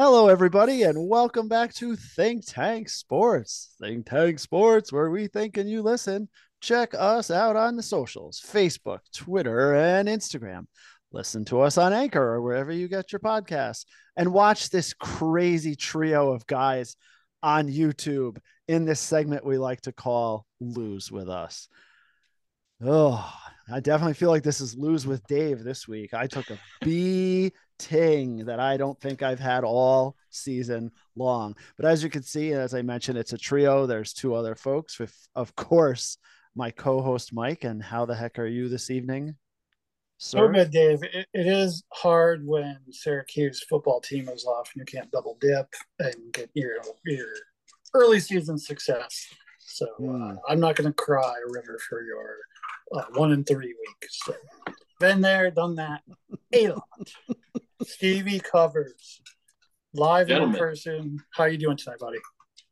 Hello, everybody, and welcome back to Think Tank Sports. Think Tank Sports, where we think and you listen. Check us out on the socials Facebook, Twitter, and Instagram. Listen to us on Anchor or wherever you get your podcasts, and watch this crazy trio of guys on YouTube in this segment we like to call Lose with Us. Oh, I definitely feel like this is Lose with Dave this week. I took a B ting that I don't think I've had all season long. But as you can see, as I mentioned, it's a trio. There's two other folks with, of course, my co-host Mike. And how the heck are you this evening? Sir? So good, Dave. It, it is hard when Syracuse football team is off and you can't double dip and get your your early season success. So uh, I'm not going to cry river for your uh, one in three weeks. So been there, done that a lot. Stevie covers live Gentlemen. in person. How you doing tonight, buddy?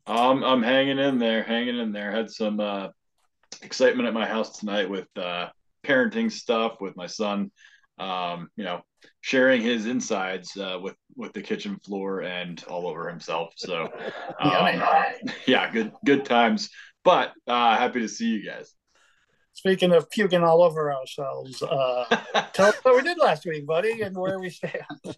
Um, I'm hanging in there, hanging in there. Had some uh, excitement at my house tonight with uh, parenting stuff with my son. Um, you know, sharing his insides uh, with with the kitchen floor and all over himself. So, um, yeah, good good times. But uh, happy to see you guys. Speaking of puking all over ourselves, uh, tell us what we did last week, buddy, and where we stand.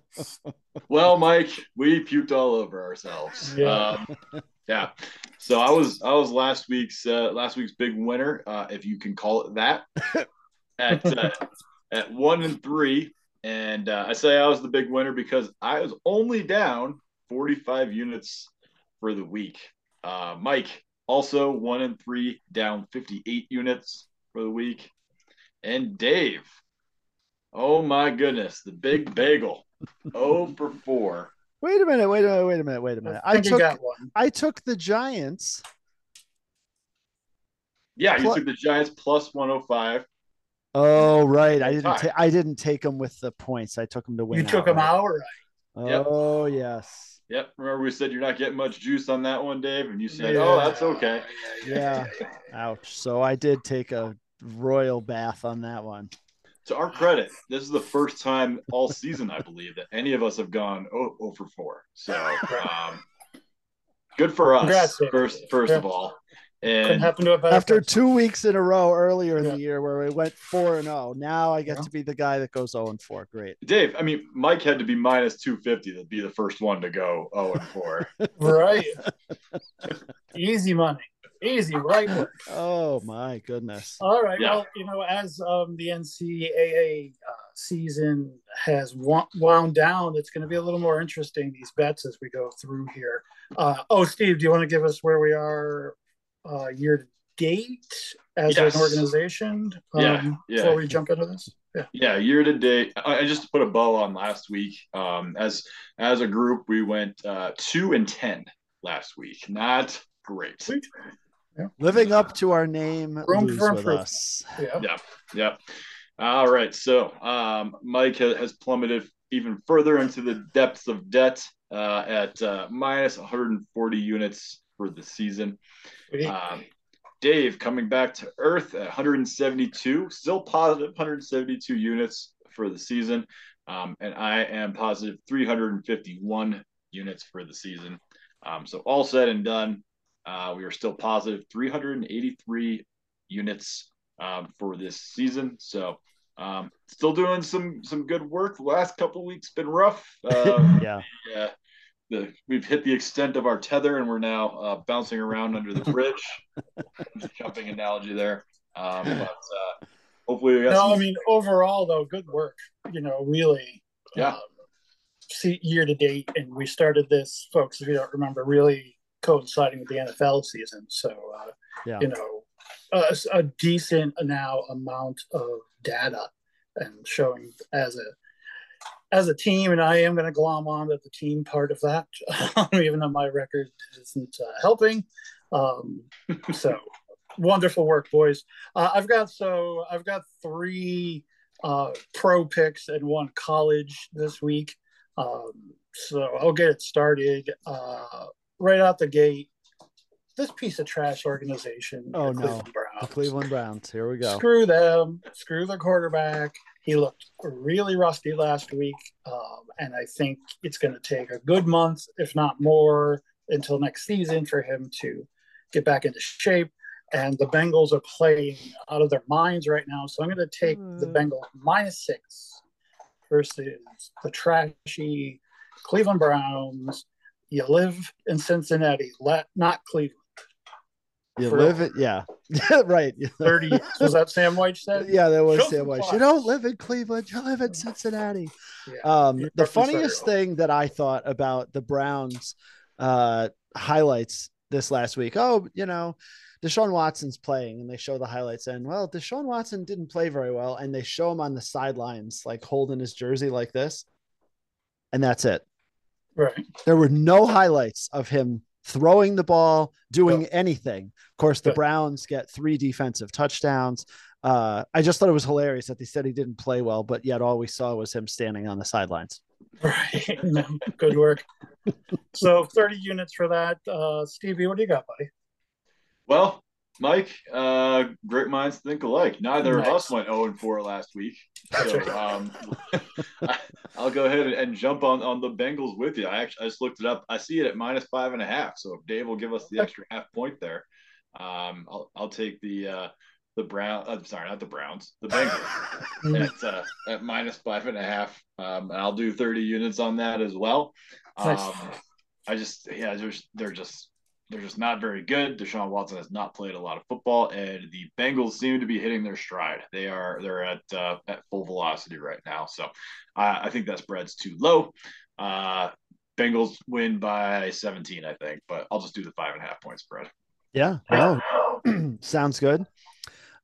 Well, Mike, we puked all over ourselves. Yeah. Um, yeah. So I was I was last week's uh, last week's big winner, uh, if you can call it that, at uh, at one and three, and uh, I say I was the big winner because I was only down forty five units for the week. Uh, Mike also one and three, down fifty eight units for the week. And Dave, oh my goodness, the big bagel, oh for four. Wait a minute, wait a minute, wait a minute, wait a minute. I, I took I took the Giants. Yeah, you took the Giants plus 105. Oh right, I didn't. Ta- I didn't take them with the points. I took them to win. You took them outright. Oh yep. yes. Yep. Remember we said you're not getting much juice on that one, Dave, and you said, yeah. "Oh, that's okay." Yeah. Ouch. So I did take a royal bath on that one. To our credit, this is the first time all season, I believe, that any of us have gone oh, oh for 4. So um, good for us, Congrats, first, first yeah. of all. And after two weeks in a row earlier in yeah. the year where we went four and zero, oh, now I get yeah. to be the guy that goes zero oh and four. Great, Dave. I mean, Mike had to be minus two fifty to be the first one to go zero and four. right. Easy money. Easy, right? Oh my goodness! All right. Yeah. Well, you know, as um, the NCAA uh, season has wound down, it's going to be a little more interesting these bets as we go through here. Uh, oh, Steve, do you want to give us where we are uh, year to date as yes. an organization? Um, yeah, yeah. Before we jump into this. Yeah. yeah, year to date. I just put a bow on last week. Um, as as a group, we went uh, two and ten last week. Not great. Sweet. Yeah. Living up to our name, Room for with us. Yeah. yeah, yeah. All right. So um, Mike has plummeted even further into the depths of debt uh, at uh, minus 140 units for the season. Um, Dave coming back to earth at 172, still positive 172 units for the season. Um, and I am positive 351 units for the season. Um, so all said and done, uh, we are still positive 383 units um, for this season. So um, still doing some some good work. The last couple weeks been rough. Uh, yeah. Yeah. The, we've hit the extent of our tether and we're now uh, bouncing around under the bridge. jumping analogy there. Um, but uh, hopefully, no. Some... I mean, overall though, good work. You know, really. Yeah. Um, see, year to date, and we started this, folks. If you don't remember, really coinciding with the NFL season. So, uh, yeah. you know, a, a, decent now amount of data and showing as a as a team, and I am going to glom on to the team part of that, even though my record isn't uh, helping. Um, so, wonderful work, boys. Uh, I've got so I've got three uh, pro picks and one college this week. Um, so I'll get it started. Uh, right out the gate, this piece of trash organization, oh no, Browns Browns. The Cleveland Browns. Here we go. Screw them. Screw the quarterback. He looked really rusty last week, um, and I think it's going to take a good month, if not more, until next season for him to get back into shape. And the Bengals are playing out of their minds right now, so I'm going to take mm. the hmm. Bengals minus six versus the trashy Cleveland Browns. You live in Cincinnati, not Cleveland. You live it, yeah, right. Thirty years. Was that Sam Wyche said? Yeah, that was Sam Wyche. You don't live in Cleveland. You live in Cincinnati. Yeah. Um, the funniest thing that I thought about the Browns uh, highlights this last week. Oh, you know, Deshaun Watson's playing, and they show the highlights. And well, Deshaun Watson didn't play very well, and they show him on the sidelines, like holding his jersey like this, and that's it. Right. There were no highlights of him throwing the ball, doing anything. Of course, the Browns get three defensive touchdowns. Uh, I just thought it was hilarious that they said he didn't play well, but yet all we saw was him standing on the sidelines. Right. Good work. so 30 units for that. Uh, Stevie, what do you got, buddy? Well, Mike, uh, great minds think alike. Neither nice. of us went 0 and 4 last week. So um, I'll go ahead and jump on, on the Bengals with you. I actually I just looked it up. I see it at minus five and a half. So if Dave will give us the extra half point there, um, I'll, I'll take the uh, the Brown. I'm uh, sorry, not the Browns, the Bengals at uh, at minus five and a half. Um, I'll do 30 units on that as well. Um, I just yeah, there's they're just they're just not very good. Deshaun Watson has not played a lot of football, and the Bengals seem to be hitting their stride. They are they're at uh, at full velocity right now. So uh, I think that spread's too low. Uh, Bengals win by 17, I think, but I'll just do the five and a half point spread. Yeah, no, sounds good.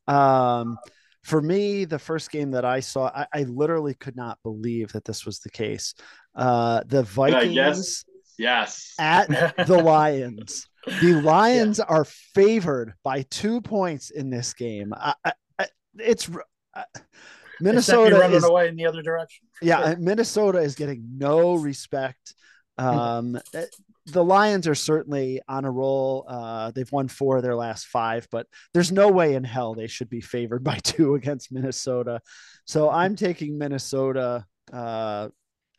Um, for me, the first game that I saw, I, I, literally could not believe that this was the case. Uh, the Vikings, yes, at the Lions. The Lions yeah. are favored by two points in this game. I, I, it's uh, Minnesota running is, away in the other direction. Yeah, sure. Minnesota is getting no respect. Hmm. Um, eh, the Lions are certainly on a roll. Uh, they've won four of their last five, but there's no way in hell they should be favored by two against Minnesota. So I'm taking Minnesota uh,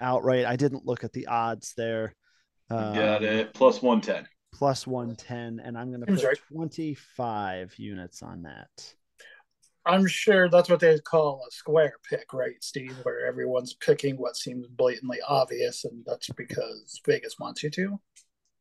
outright. I didn't look at the odds there. Um, got it. Plus 110 plus 110 and i'm going to put right. 25 units on that i'm sure that's what they call a square pick right steve where everyone's picking what seems blatantly obvious and that's because vegas wants you to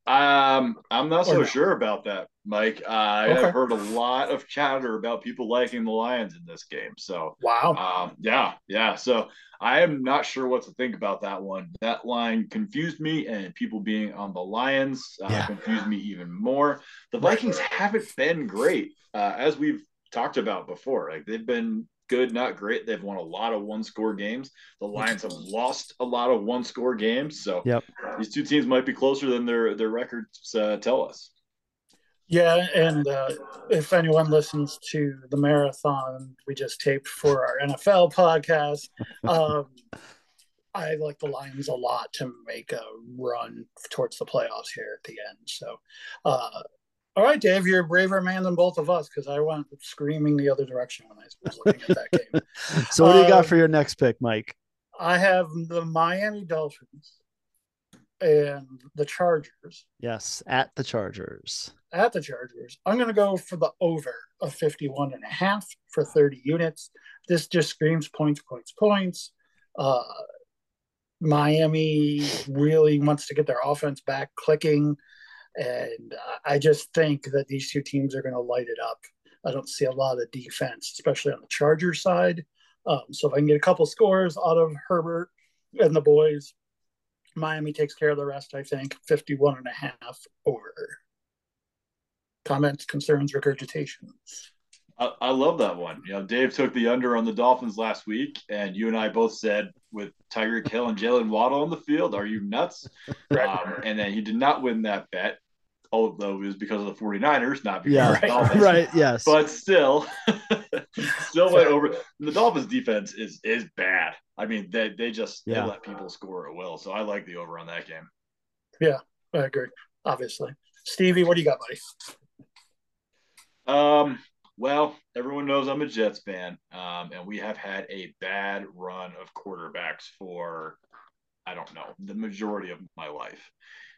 um, I'm not so sure about that, Mike. Uh, I okay. have heard a lot of chatter about people liking the Lions in this game. So wow, um, yeah, yeah. So I am not sure what to think about that one. That line confused me, and people being on the Lions uh, yeah. confused me even more. The Vikings haven't been great, uh, as we've talked about before. Like they've been good, not great. They've won a lot of one score games. The Lions have lost a lot of one score games. So yep. these two teams might be closer than their their records uh, tell us. Yeah, and uh, if anyone listens to the marathon we just taped for our NFL podcast, um, I like the Lions a lot to make a run towards the playoffs here at the end. So uh, all right, Dave, you're a braver man than both of us because I went screaming the other direction when I was looking at that game. so, what do you got um, for your next pick, Mike? I have the Miami Dolphins and the Chargers. Yes, at the Chargers. At the Chargers. I'm going to go for the over of 51 and a half for 30 units. This just screams points, points, points. Uh, Miami really wants to get their offense back clicking. And I just think that these two teams are going to light it up. I don't see a lot of defense, especially on the Charger side. Um, so if I can get a couple scores out of Herbert and the boys, Miami takes care of the rest, I think. 51 and a half over. Comments, concerns, regurgitations. I, I, love that one. You know, Dave took the under on the Dolphins last week, and you and I both said with Tyreek Hill and Jaylen Waddle on the field, "Are you nuts?" right. um, and then he did not win that bet although it was because of the 49ers, not because yeah, of the Dolphins. Right, yes. But still, still went over. The Dolphins defense is is bad. I mean, they they just yeah. they let people score at will. So I like the over on that game. Yeah, I agree. Obviously. Stevie, what do you got, buddy? Um, Well, everyone knows I'm a Jets fan, um, and we have had a bad run of quarterbacks for I don't know the majority of my life.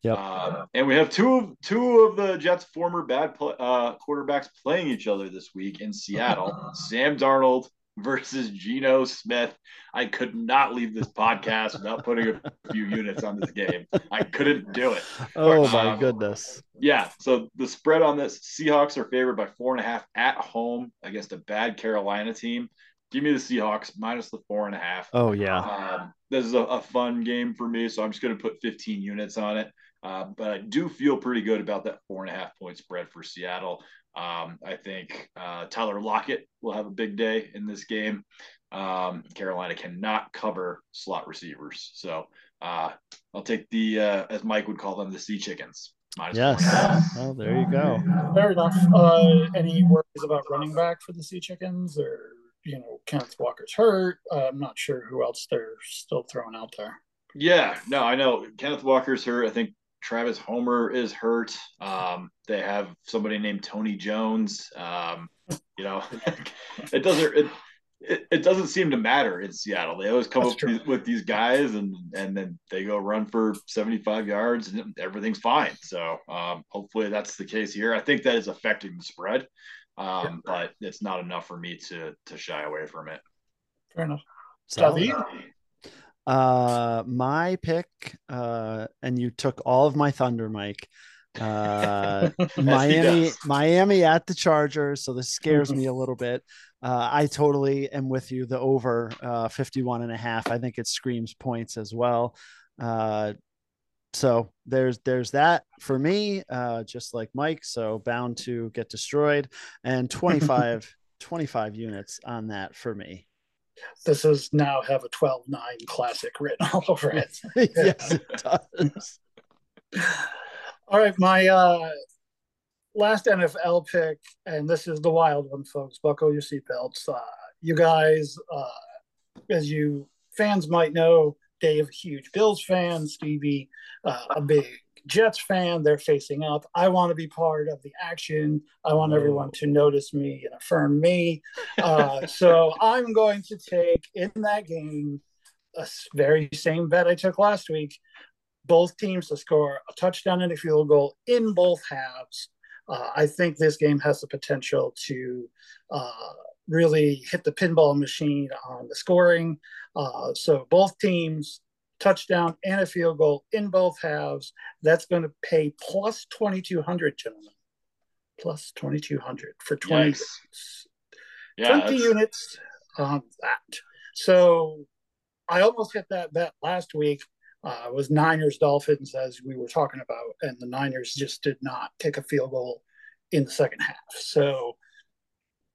Yep. Um, and we have two of two of the Jets' former bad uh, quarterbacks playing each other this week in Seattle. Sam Darnold versus Geno Smith. I could not leave this podcast without putting a few units on this game. I couldn't do it. Oh my um, goodness. Yeah. So the spread on this Seahawks are favored by four and a half at home against a bad Carolina team. Give me the Seahawks minus the four and a half. Oh yeah. Um, this is a, a, fun game for me, so I'm just going to put 15 units on it. Uh, but I do feel pretty good about that four and a half point spread for Seattle. Um, I think uh, Tyler Lockett will have a big day in this game. Um, Carolina cannot cover slot receivers, so uh, I'll take the uh, as Mike would call them the sea chickens. Yes. Well, there you go. Fair enough. Uh, any worries about running back for the sea chickens, or you know, Kenneth Walker's hurt? Uh, I'm not sure who else they're still throwing out there. Yeah, no, I know Kenneth Walker's hurt. I think Travis Homer is hurt. Um, they have somebody named Tony Jones. Um, you know, it doesn't it, it, it, doesn't seem to matter in Seattle. They always come That's up with, with these guys and and then they go run for 75 yards and everything's fine. So um, hopefully that's the case here. I think that is affecting the spread. Um, but it's not enough for me to to shy away from it. Fair enough. David? Uh, my pick, uh, and you took all of my thunder, Mike. Uh, Miami, Miami at the Chargers. So this scares me a little bit. Uh, I totally am with you. The over uh, 51 and a half. I think it screams points as well. Uh, so there's there's that for me, uh, just like Mike. So bound to get destroyed, and 25 25 units on that for me this is now have a 12 9 classic written all over it. yes, it does. all right, my uh, last NFL pick, and this is the wild one, folks. Buckle your seatbelts. Uh, you guys, uh, as you fans might know, Dave, huge Bills fan, Stevie, uh, a big Jets fan, they're facing up. I want to be part of the action. I want everyone to notice me and affirm me. Uh, so I'm going to take in that game a very same bet I took last week. Both teams to score a touchdown and a field goal in both halves. Uh, I think this game has the potential to uh, really hit the pinball machine on the scoring. Uh, so both teams touchdown and a field goal in both halves. That's going to pay plus 2,200, gentlemen. Plus 2,200 for 20, yeah, 20 units on that. So I almost hit that bet last week. Uh, was Niners Dolphins as we were talking about, and the Niners just did not kick a field goal in the second half. So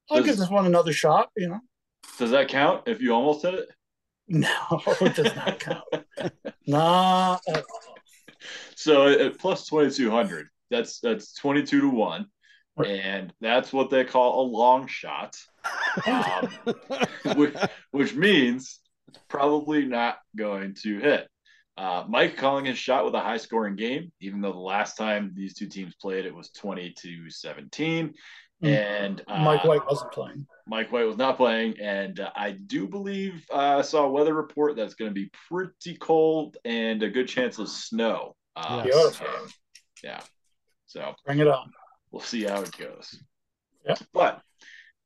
I'll does, give this one another shot. You know, does that count if you almost hit it? No, it does not count. not at all. So at plus twenty two hundred, that's that's twenty two to one, right. and that's what they call a long shot, um, which, which means it's probably not going to hit. Uh, Mike calling his shot with a high scoring game, even though the last time these two teams played, it was 20 to 17. Mm. And uh, Mike White wasn't playing. Mike White was not playing, and uh, I do believe uh, I saw a weather report that's going to be pretty cold and a good chance of snow. Uh. So, yeah. So bring it on. We'll see how it goes. Yeah. But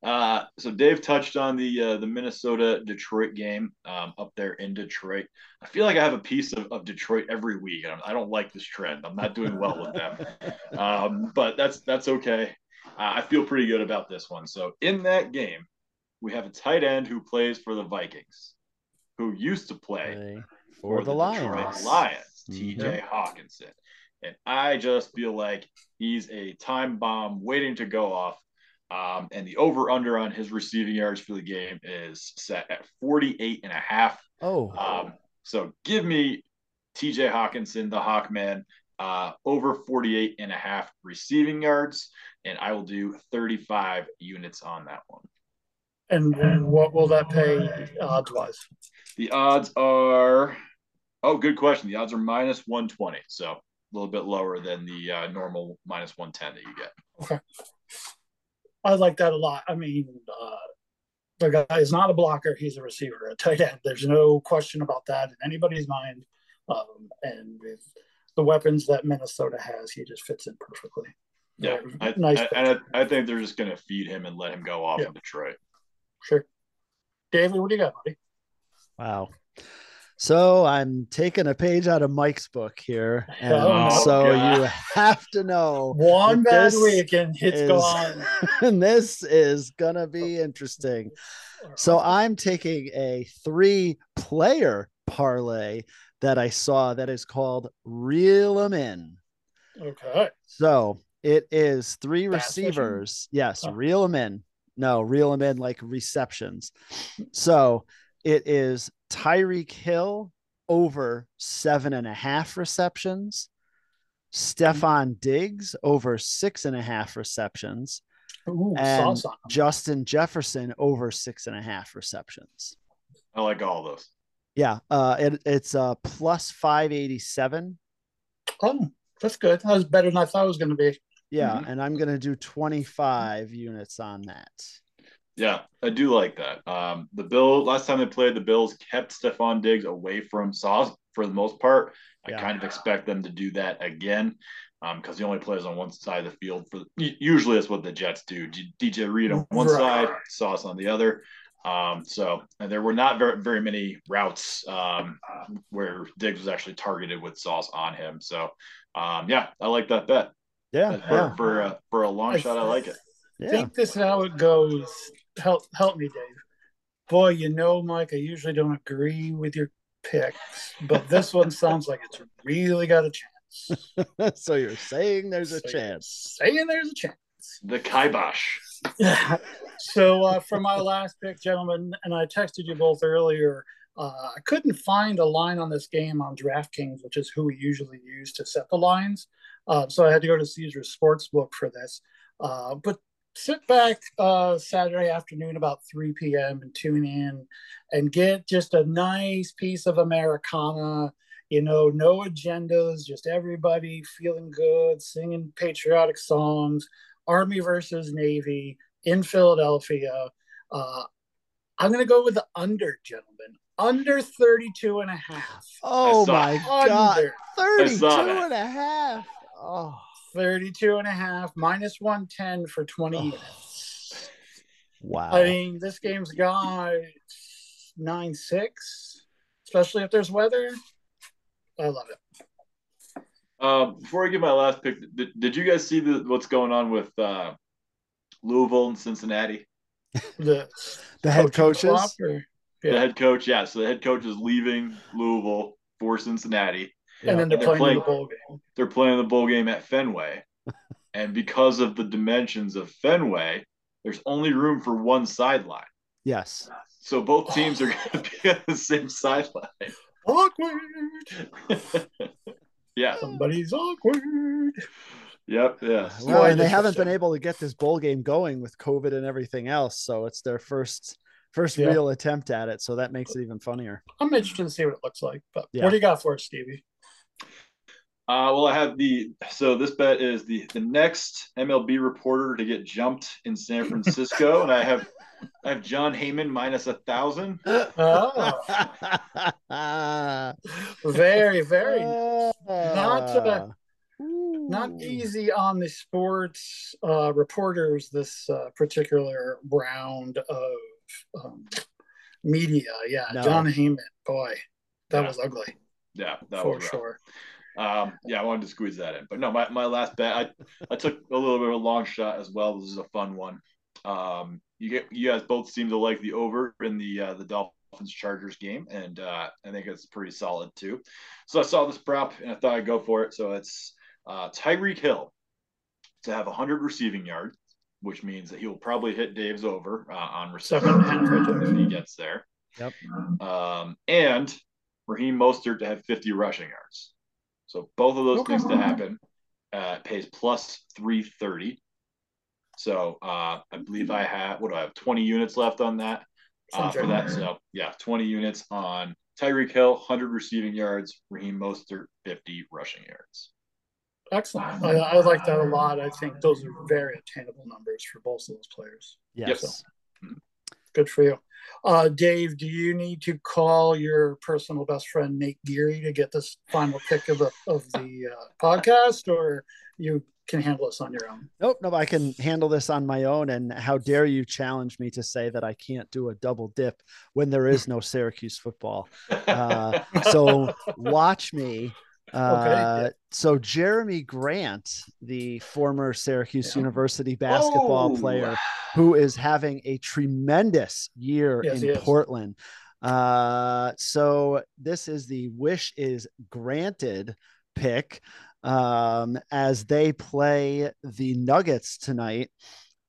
uh, so Dave touched on the uh, the Minnesota Detroit game um, up there in Detroit. I feel like I have a piece of, of Detroit every week, and I don't like this trend. I'm not doing well with them, um, but that's that's okay. Uh, I feel pretty good about this one. So in that game, we have a tight end who plays for the Vikings, who used to play for, for, the, the Lions, Lions mm-hmm. T.J. Hockenson, and I just feel like he's a time bomb waiting to go off. Um, and the over under on his receiving yards for the game is set at 48 and a half. Oh, um, so give me TJ Hockenson, the Hawkman, uh, over 48 and a half receiving yards and I will do 35 units on that one. And what will that pay odds wise? The odds are, oh, good question. The odds are minus 120. So a little bit lower than the uh, normal minus 110 that you get. Okay. I like that a lot. I mean, uh, the guy is not a blocker; he's a receiver, a tight end. There's no question about that in anybody's mind. Um, and with the weapons that Minnesota has, he just fits in perfectly. Yeah, I, nice. I, and I, I, think they're just going to feed him and let him go off yeah. in Detroit. Sure, David, what do you got, buddy? Wow. So I'm taking a page out of Mike's book here, oh, and oh, so God. you have to know one bad week and it's is, gone. and this is gonna be oh. interesting. So I'm taking a three-player parlay that I saw that is called Reel 'em In. Okay. So it is three receivers. Yes, oh. reel them in. No, reel them in like receptions. So it is Tyreek Hill over seven and a half receptions. Stefon Diggs over six and a half receptions. Ooh, and Justin Jefferson over six and a half receptions. I like all those. Yeah, uh, it, it's uh plus five eighty seven. Oh, that's good. That was better than I thought it was going to be. Yeah, mm-hmm. and I'm going to do twenty five units on that. Yeah, I do like that. Um, the Bill last time they played, the Bills kept Stefon Diggs away from Sauce for the most part. I yeah. kind of expect them to do that again because um, he only plays on one side of the field. For usually, that's what the Jets do. DJ Reed on one right. side, Sauce on the other. Um, so there were not very very many routes um, where Diggs was actually targeted with Sauce on him. So um, yeah, I like that bet. Yeah, for yeah. for, a, for a long I shot, I like it. Yeah. think this is how it goes. Help help me, Dave. Boy, you know, Mike, I usually don't agree with your picks, but this one sounds like it's really got a chance. so you're saying there's a so chance. Saying there's a chance. The kibosh. so uh, for my last pick, gentlemen, and I texted you both earlier. Uh, I couldn't find a line on this game on DraftKings, which is who we usually use to set the lines. Uh, so I had to go to Caesar's Sportsbook for this. Uh, but sit back uh, Saturday afternoon about 3 p.m. and tune in and get just a nice piece of Americana. You know, no agendas, just everybody feeling good, singing patriotic songs. Army versus Navy in Philadelphia. Uh, I'm going to go with the under, gentlemen. Under 32 and a half. Oh my God. 32 and a half. Oh. 32 and a half, minus 110 for 20 oh. units. Wow. I mean, this game's got 9 6, especially if there's weather. I love it. Uh, before I give my last pick, did, did you guys see the, what's going on with uh, Louisville and Cincinnati? The, the head coaches? Or, yeah. The head coach, yeah. So the head coach is leaving Louisville for Cincinnati. Yeah. And then they're, they're playing, playing, the bowl game. They're playing the bowl game at Fenway. and because of the dimensions of Fenway, there's only room for one sideline. Yes. So both teams are going to be on the same sideline. Awkward. yeah. Somebody's awkward. Yep. Yeah. Well, and they haven't been able to get this bowl game going with COVID and everything else. So it's their first first yeah. real attempt at it. So that makes it even funnier. I'm interested to see what it looks like. But yeah. what do you got for us, Stevie? Uh, well, I have the so this bet is the the next MLB reporter to get jumped in San Francisco, and I have I have Jon Heyman minus a thousand. Oh, very very not uh, not easy on the sports uh, reporters this uh, particular round of um, media. Yeah, no. Jon Heyman, boy, that yeah. was ugly. Yeah, that for sure. Um, yeah, I wanted to squeeze that in, but no, my, my last bet, I, I took a little bit of a long shot as well. This is a fun one. Um, you get you guys both seem to like the over in the uh, the Dolphins Chargers game, and uh, I think it's pretty solid too. So I saw this prop and I thought I'd go for it. So it's uh, Tyreek Hill to have 100 receiving yards, which means that he'll probably hit Dave's over uh, on reception if he gets there. Yep. Um, and Raheem Mostert to have 50 rushing yards. So both of those okay. things to happen uh, pays plus 330. So uh, I believe I have, what do I have, 20 units left on that uh, for that. So yeah, 20 units on Tyreek Hill, 100 receiving yards, Raheem Mostert, 50 rushing yards. Excellent. I, I, like that a lot. I think those are very attainable numbers for both of those players. Yes. So, good for you. Uh, Dave, do you need to call your personal best friend Nate Geary to get this final pick of the of the uh, podcast, or you can handle this on your own? Nope, no, I can handle this on my own. And how dare you challenge me to say that I can't do a double dip when there is no Syracuse football? Uh, so watch me uh, so Jerami Grant, the former Syracuse yeah. University basketball oh. player, who is having a tremendous year yes, in Portland. Uh, so this is the wish is granted pick um, as they play the Nuggets tonight.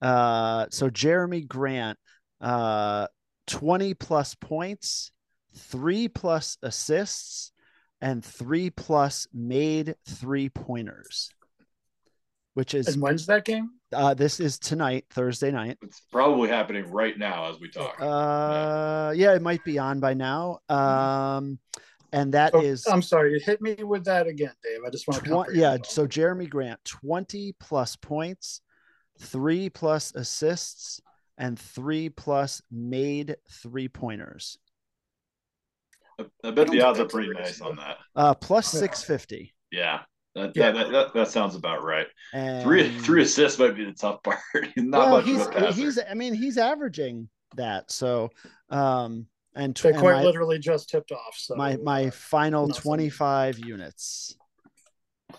Uh, so Jerami Grant, uh, 20 plus points, three plus assists, and three plus made three pointers, which is. And when's that game? Uh, this is tonight, Thursday night. It's probably happening right now as we talk. Uh, yeah, it might be on by now. Um, and that oh, is. I'm sorry, you hit me with that again, Dave. I just want to. Tw- yeah, so Jerami Grant, 20 plus points, three plus assists, and three plus made three pointers. I bet the odds are pretty nice on that. Uh, plus six fifty. Yeah. That, yeah. That, that, that, sounds about right. And, three three assists might be the tough part. Not well, much he's, of a passer. He's I mean he's averaging that. So um and they quite and literally just tipped off. So my my final twenty five units.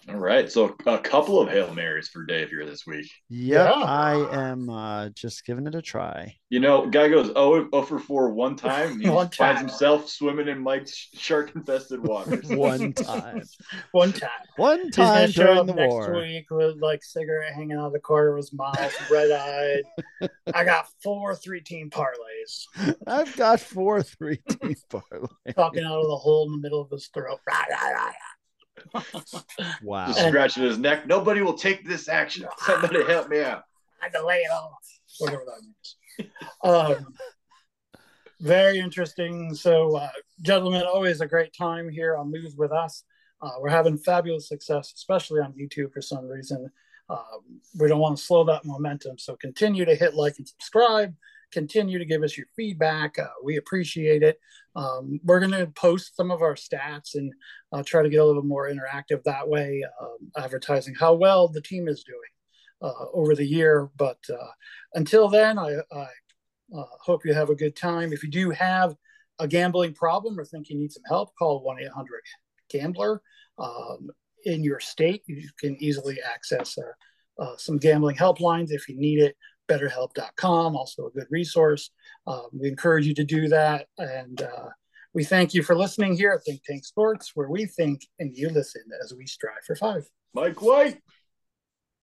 All right. So a couple of Hail Marys for Dave here this week. Yep, yeah. I am uh, just giving it a try. You know, guy goes 0, 0 for 4 one time. He one finds himself swimming in Mike's shark infested waters. one time. one time. One time during the next war. week with like cigarette hanging out of the corner of his mouth, red eyed. I got four three team parlays. I've got four three team parlays. Talking out of the hole in the middle of his throat. Rah, rah, rah, wow. Just scratching his neck. Nobody will take this action. Somebody help me out. I delay it all. Whatever that means. Um, very interesting. So, uh, gentlemen, always a great time here on Lose with Us. Uh, we're having fabulous success, especially on YouTube for some reason. Um, we don't want to slow that momentum. So, continue to hit like and subscribe continue to give us your feedback. Uh, we appreciate it. Um, we're going to post some of our stats and uh, try to get a little more interactive that way, um, advertising how well the team is doing uh, over the year. But uh, until then, I, I uh, hope you have a good time. If you do have a gambling problem or think you need some help, call 1 800 Gambler. Um, in your state, you can easily access uh, some gambling helplines if you need it betterhelp.com, also a good resource. Um, we encourage you to do that. And uh, we thank you for listening here at Think Tank Sports, where we think and you listen as we strive for five. Mike White.